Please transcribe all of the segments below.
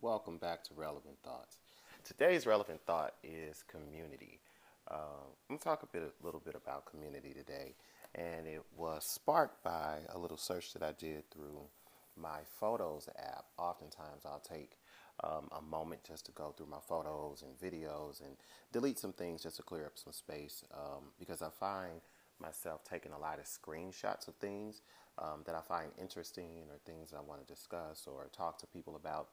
Welcome back to Relevant Thoughts. Today's relevant thought is community. Uh, I'm to talk a bit, a little bit about community today, and it was sparked by a little search that I did through my Photos app. Oftentimes, I'll take um, a moment just to go through my photos and videos and delete some things just to clear up some space um, because I find myself taking a lot of screenshots of things um, that I find interesting or things I want to discuss or talk to people about.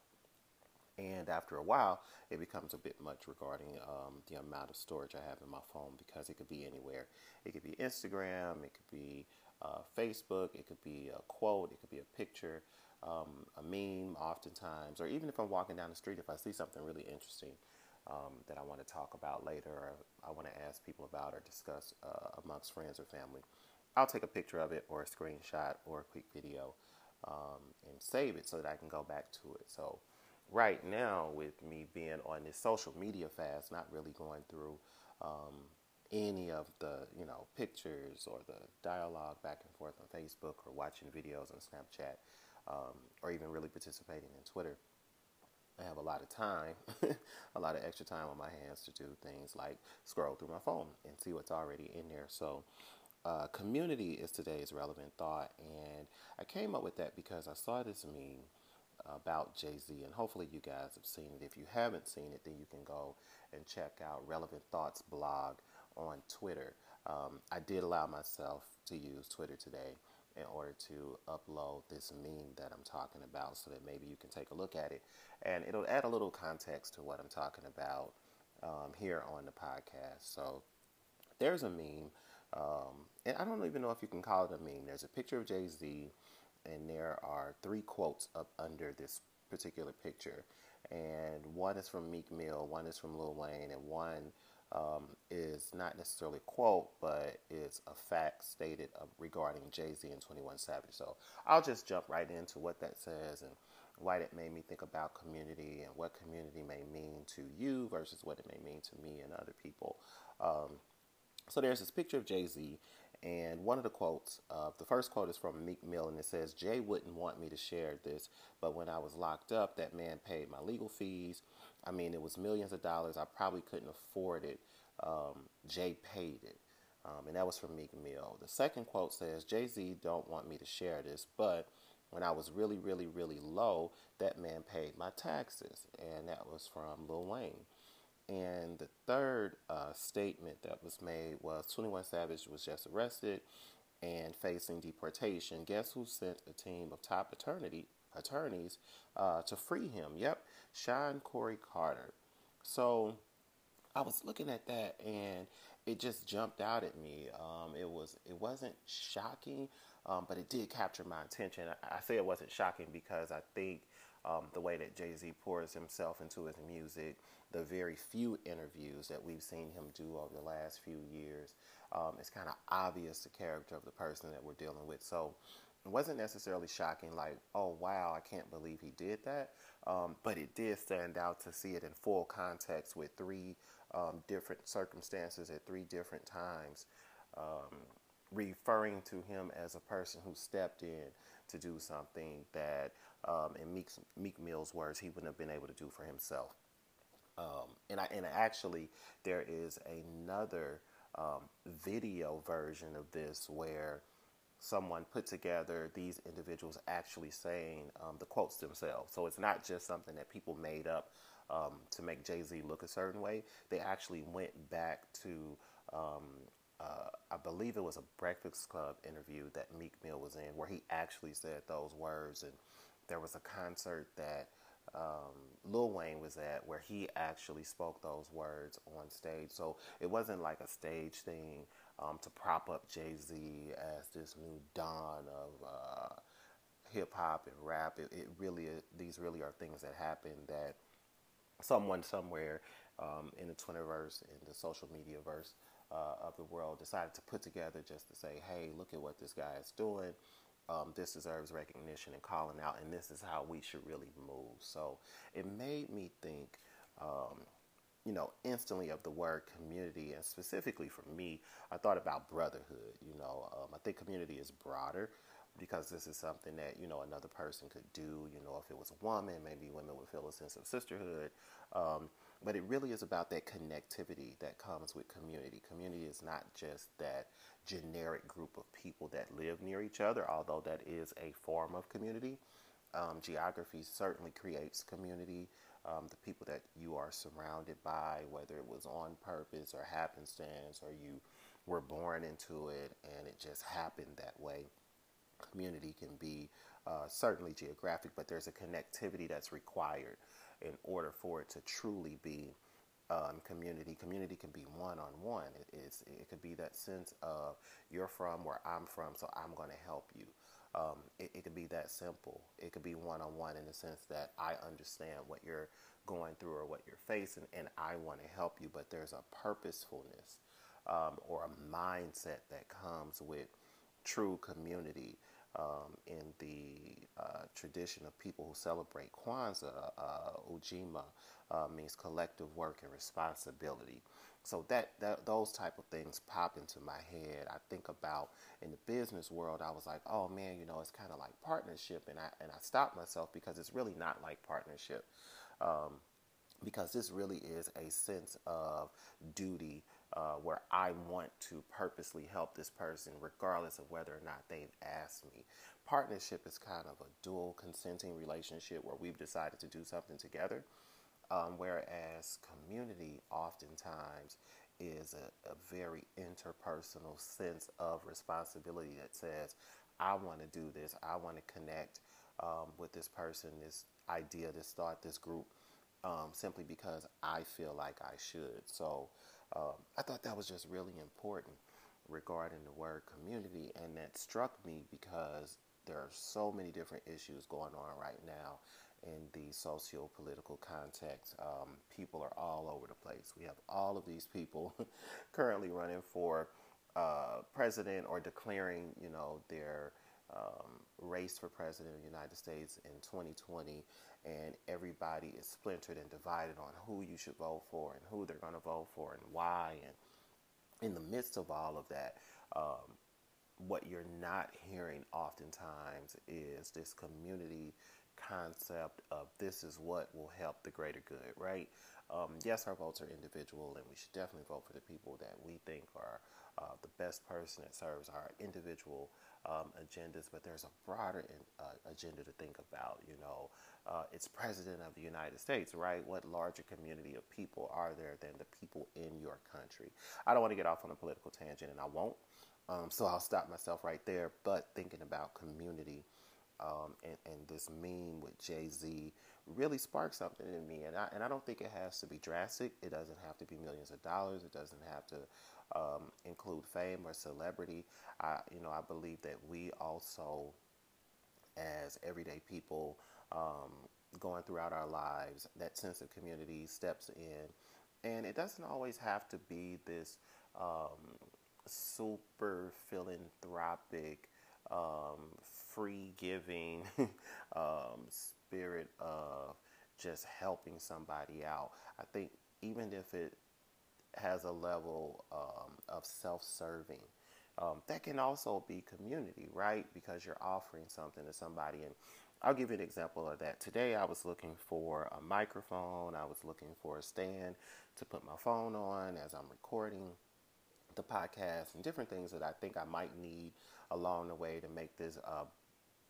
And after a while, it becomes a bit much regarding um, the amount of storage I have in my phone because it could be anywhere. It could be Instagram, it could be uh, Facebook, it could be a quote, it could be a picture, um, a meme, oftentimes, or even if I'm walking down the street, if I see something really interesting um, that I want to talk about later, or I want to ask people about or discuss uh, amongst friends or family, I'll take a picture of it or a screenshot or a quick video um, and save it so that I can go back to it. So, right now, with me being on this social media fast, not really going through um, any of the you know pictures or the dialogue back and forth on Facebook or watching videos on Snapchat um, or even really participating in Twitter. I have a lot of time, a lot of extra time on my hands to do things like scroll through my phone and see what's already in there. So, uh, community is today's relevant thought, and I came up with that because I saw this meme about Jay Z, and hopefully you guys have seen it. If you haven't seen it, then you can go and check out Relevant Thoughts blog on Twitter. Um, I did allow myself to use Twitter today in order to upload this meme that I'm talking about so that maybe you can take a look at it and it'll add a little context to what I'm talking about um, here on the podcast. So there's a meme, um, and I don't even know if you can call it a meme. There's a picture of Jay Z, and there are three quotes up under this particular picture. And one is from Meek Mill, one is from Lil Wayne, and one um, is not necessarily a quote, but it's a fact stated regarding Jay Z and 21 Savage. So I'll just jump right into what that says and why it made me think about community and what community may mean to you versus what it may mean to me and other people. Um, so there's this picture of Jay Z, and one of the quotes, uh, the first quote is from Meek Mill, and it says, Jay wouldn't want me to share this, but when I was locked up, that man paid my legal fees. I mean, it was millions of dollars. I probably couldn't afford it. Um, Jay paid it. Um, and that was from Meek Mill. The second quote says, Jay Z don't want me to share this, but when I was really, really, really low, that man paid my taxes. And that was from Lil Wayne. And the third uh, statement that was made was 21 Savage was just arrested and facing deportation. Guess who sent a team of top attorney, attorneys uh, to free him? Yep, Shawn Corey Carter. So I was looking at that and it just jumped out at me. Um, it was it wasn't shocking, um, but it did capture my attention. I, I, say it wasn't shocking because I think um, the way that Jay Z pours himself into his music, the very few interviews that we've seen him do over the last few years, um, it's kind of obvious the character of the person that we're dealing with. So it wasn't necessarily shocking, like, oh wow, I can't believe he did that. Um, but it did stand out to see it in full context with three um, different circumstances at three different times, um, referring to him as a person who stepped in to do something that, um, in Meek's, Meek Mill's words, he wouldn't have been able to do for himself. Um, and I, and actually, there is another um, video version of this where someone put together these individuals actually saying um, the quotes themselves. So it's not just something that people made up um, to make Jay Z look a certain way. They actually went back to, um, uh, I believe it was a Breakfast Club interview that Meek Mill was in, where he actually said those words. And there was a concert that um, Lil Wayne was at where he actually spoke those words on stage. So it wasn't like a stage thing um, to prop up Jay Z as this new dawn of uh, hip hop and rap. It, it, really, these really are things that happen that someone somewhere um, in the Twitterverse, in the social media verse uh, of the world, decided to put together just to say, hey, look at what this guy is doing. Um, this deserves recognition and calling out, and this is how we should really move. So it made me think, um, you know, instantly of the word community, and specifically for me, I thought about brotherhood. You know, um, I think community is broader, because this is something that you know another person could do. You know, if it was a woman, maybe women would feel a sense of sisterhood. Um, but it really is about that connectivity that comes with community. Community is not just that generic group of people that live near each other, although that is a form of community. Um, geography certainly creates community. Um, the people that you are surrounded by, whether it was on purpose or happenstance, or you were born into it and it just happened that way. Community can be uh, certainly geographic, but there's a connectivity that's required in order for it to truly be um, community. Community can be one on one. It, it could be that sense of you're from where I'm from, so I'm going to help you. Um, it, it could be that simple. It could be one on one in the sense that I understand what you're going through or what you're facing, and I want to help you. But there's a purposefulness um, or a mindset that comes with true community. Um, in the uh, tradition of people who celebrate Kwanzaa, uh, Ujima uh, means collective work and responsibility. So that, that those type of things pop into my head. I think about in the business world. I was like, oh man, you know, it's kind of like partnership, and I and I stopped myself because it's really not like partnership. Um, because this really is a sense of duty uh, where I want to purposely help this person, regardless of whether or not they've asked me. Partnership is kind of a dual consenting relationship where we've decided to do something together, um, whereas community oftentimes is a, a very interpersonal sense of responsibility that says, I want to do this, I want to connect um, with this person, this idea, this thought, this group. Um, simply because I feel like I should. So, um, I thought that was just really important regarding the word community, and that struck me because there are so many different issues going on right now in the socio political context. Um, people are all over the place. We have all of these people currently running for uh, president or declaring, you know, their um, race for president of the United States in 2020, and everybody is splintered and divided on who you should vote for and who they're going to vote for and why. And in the midst of all of that, um, what you're not hearing oftentimes is this community concept of this is what will help the greater good, right? Um, yes, our votes are individual, and we should definitely vote for the people that we think are uh, the best person that serves our individual um, agendas, but there's a broader in, uh, agenda to think about. You know, uh, it's president of the United States, right? What larger community of people are there than the people in your country? I don't want to get off on a political tangent, and I won't. Um, so I'll stop myself right there. But thinking about community um, and, and, this meme with Jay Z really sparked something in me. And I, and I don't think it has to be drastic. It doesn't have to be millions of dollars. It doesn't have to um, include fame or celebrity. I, you know, I believe that we also, as everyday people, um, going throughout our lives, that sense of community steps in, and it doesn't always have to be this um, super philanthropic, um, free giving um, spirit of just helping somebody out. I think even if it has a level um, of self serving. Um, that can also be community, right? Because you're offering something to somebody. And I'll give you an example of that. Today, I was looking for a microphone, I was looking for a stand to put my phone on as I'm recording the podcast and different things that I think I might need along the way to make this a,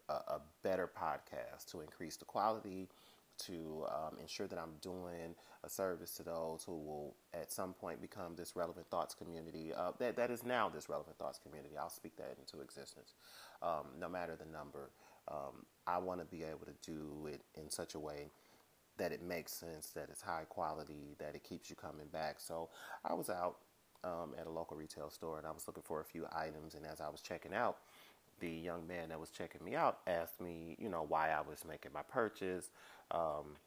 a, a better podcast, to increase the quality to um, ensure that I'm doing a service to those who will at some point become this relevant thoughts community. Uh, that that is now this relevant thoughts community. I'll speak that into existence, um, no matter the number. Um, I want to be able to do it in such a way that it makes sense, that it's high quality, that it keeps you coming back. So I was out um, at a local retail store and I was looking for a few items, and as I was checking out the young man that was checking me out asked me, you know, why I was making my purchase. Um,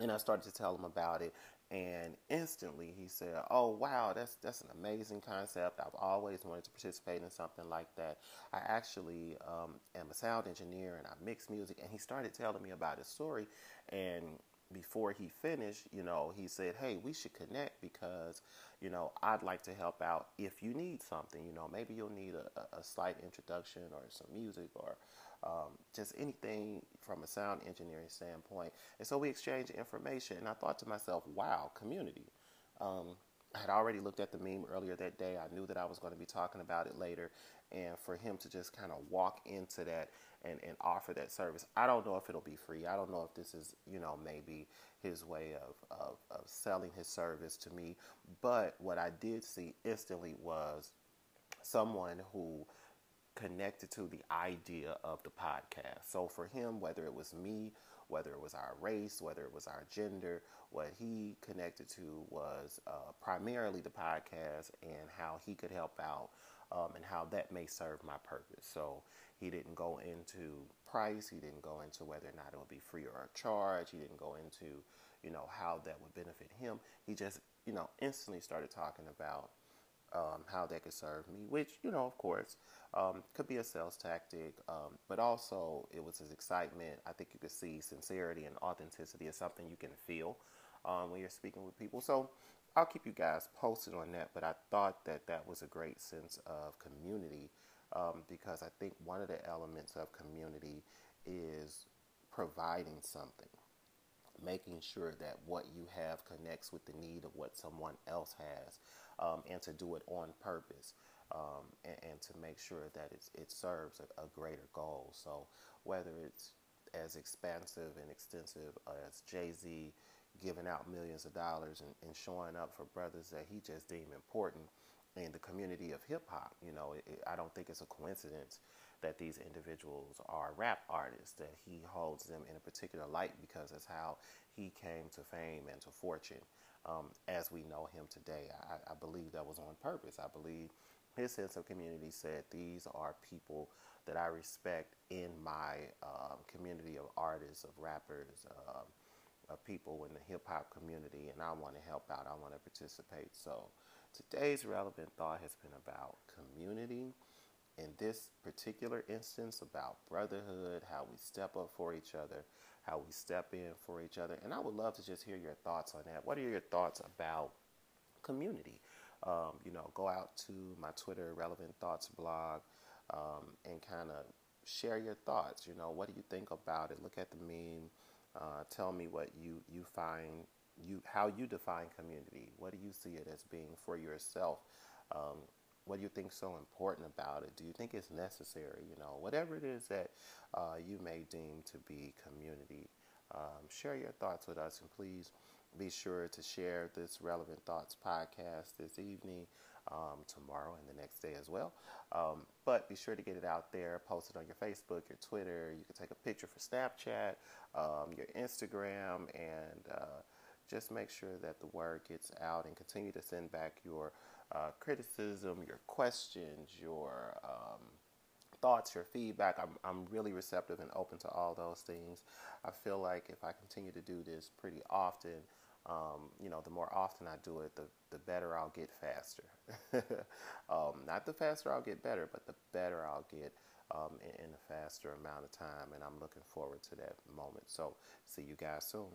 and I started to tell him about it. And instantly he said, "Oh wow, that's that's an amazing concept. I've always wanted to participate in something like that. I actually um, am a sound engineer and I mix music." And he started telling me about his story, and before he finished, you know, he said, "Hey, we should connect because, you know, I'd like to help out if you need something. You know, maybe you'll need a, a slight introduction or some music or um, just anything from a sound engineering standpoint." And so we exchanged information, and I thought to myself, "Wow, community." Um, I had already looked at the meme earlier that day. I knew that I was going to be talking about it later, and for him to just kind of walk into that and, and offer that service. I don't know if it'll be free. I don't know if this is, you know, maybe his way of, of, of selling his service to me. But what I did see instantly was someone who connected to the idea of the podcast. So for him, whether it was me, whether it was our race, whether it was our gender, what he connected to was uh, primarily the podcast and how he could help out um, and how that may serve my purpose. So he didn't go into price. He didn't go into whether or not it would be free or a charge. He didn't go into, you know, how that would benefit him. He just, you know, instantly started talking about um, how that could serve me, which, you know, of course, um, could be a sales tactic, um, but also it was his excitement. I think you could see sincerity and authenticity is something you can feel um, when you're speaking with people. So I'll keep you guys posted on that, but I thought that that was a great sense of community um, because I think one of the elements of community is providing something, making sure that what you have connects with the need of what someone else has, um, and to do it on purpose. Um, and, and, to make sure that it serves a, a, greater goal. So, whether it's as expansive and extensive as Jay Z giving out millions of dollars and, and showing up for brothers that he just deemed important, in the community of hip hop. You know, it, it, I don't think it's a coincidence that these individuals are rap artists, that he holds them in a particular light because that's how he came to fame and to fortune um, as we know him today. I, I, believe that was on purpose. I believe his sense of community said, These are people that I respect in my um, community of artists, of rappers. Um, of people in the hip hop community, and I want to help out. I want to participate. So, Today's relevant thought has been about community. In this particular instance, about brotherhood, how we step up for each other, how we step in for each other. And I would love to just hear your thoughts on that. What are your thoughts about community? Um, you know, go out to my Twitter, Relevant Thoughts blog, um, and kind of share your thoughts. You know, what do you think about it? Look at the meme. Uh, tell me what you, you find you how you define community. What do you see it as being for yourself? Um, what do you think so important about it? Do you think it's necessary? You know, whatever it is that uh, you may deem to be community, um, share your thoughts with us, and please be sure to share this relevant thoughts podcast this evening, um, tomorrow, and the next day as well. Um, but be sure to get it out there, post it on your Facebook, your Twitter. You can take a picture for Snapchat, um, your Instagram, and uh, just make sure that the word gets out and continue to send back your uh, criticism, your questions, your um, thoughts, your feedback. I'm, I'm really receptive and open to all those things. I feel like if I continue to do this pretty often, um, you know, the more often I do it, the, the better I'll get faster. um, not the faster I'll get better, but the better I'll get um, in, in a faster amount of time. And I'm looking forward to that moment. So, see you guys soon.